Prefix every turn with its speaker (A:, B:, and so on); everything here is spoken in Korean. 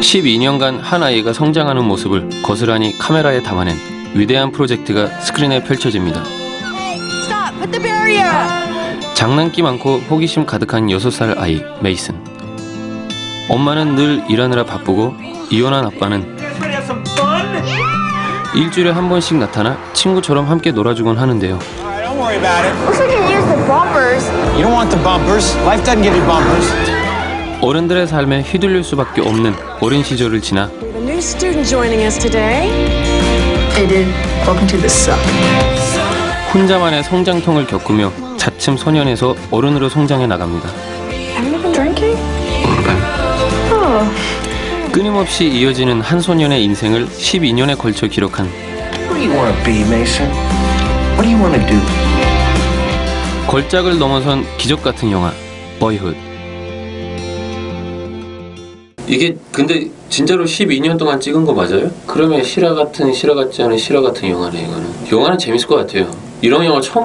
A: 12년간 한 아이가 성장하는 모습을 거스란히 카메라에 담아낸 위대한 프로젝트가 스크린에 펼쳐집니다. 장난기 많고 호기심 가득한 6살 아이 메이슨. 엄마는 늘 일하느라 바쁘고 이혼한 아빠는 일주일에 한 번씩 나타나 친구처럼 함께 놀아주곤 하는데요.
B: Alright, don't worry about it.
C: Wish we could use the bumpers.
B: You don't want the bumpers. Life doesn't give you bumpers.
A: 어른들의 삶에 휘둘릴 수밖에 없는 어린 시절을 지나
D: We have a new student joining us today.
E: Aiden, welcome to the sub.
A: 혼자만의 성장통을 겪으며 자칫 소년에서 어른으로 성장해 나갑니다.
D: Haven't you been drinking?
A: 끊임없이 이어지는 한 소년의 인생을 12년에 걸쳐 기록한
F: What do you want to be, Mason? What do you want to do?
A: 걸작을 넘어선 기적 같은 영화 버이훗 이게 근데 진짜로 12년 동안 찍은 거 맞아요? 그러면 실화 같은 실화 같지 않은 실화 같은 영화네 이거는 영화는 재밌을 것 같아요 이런 영화 처음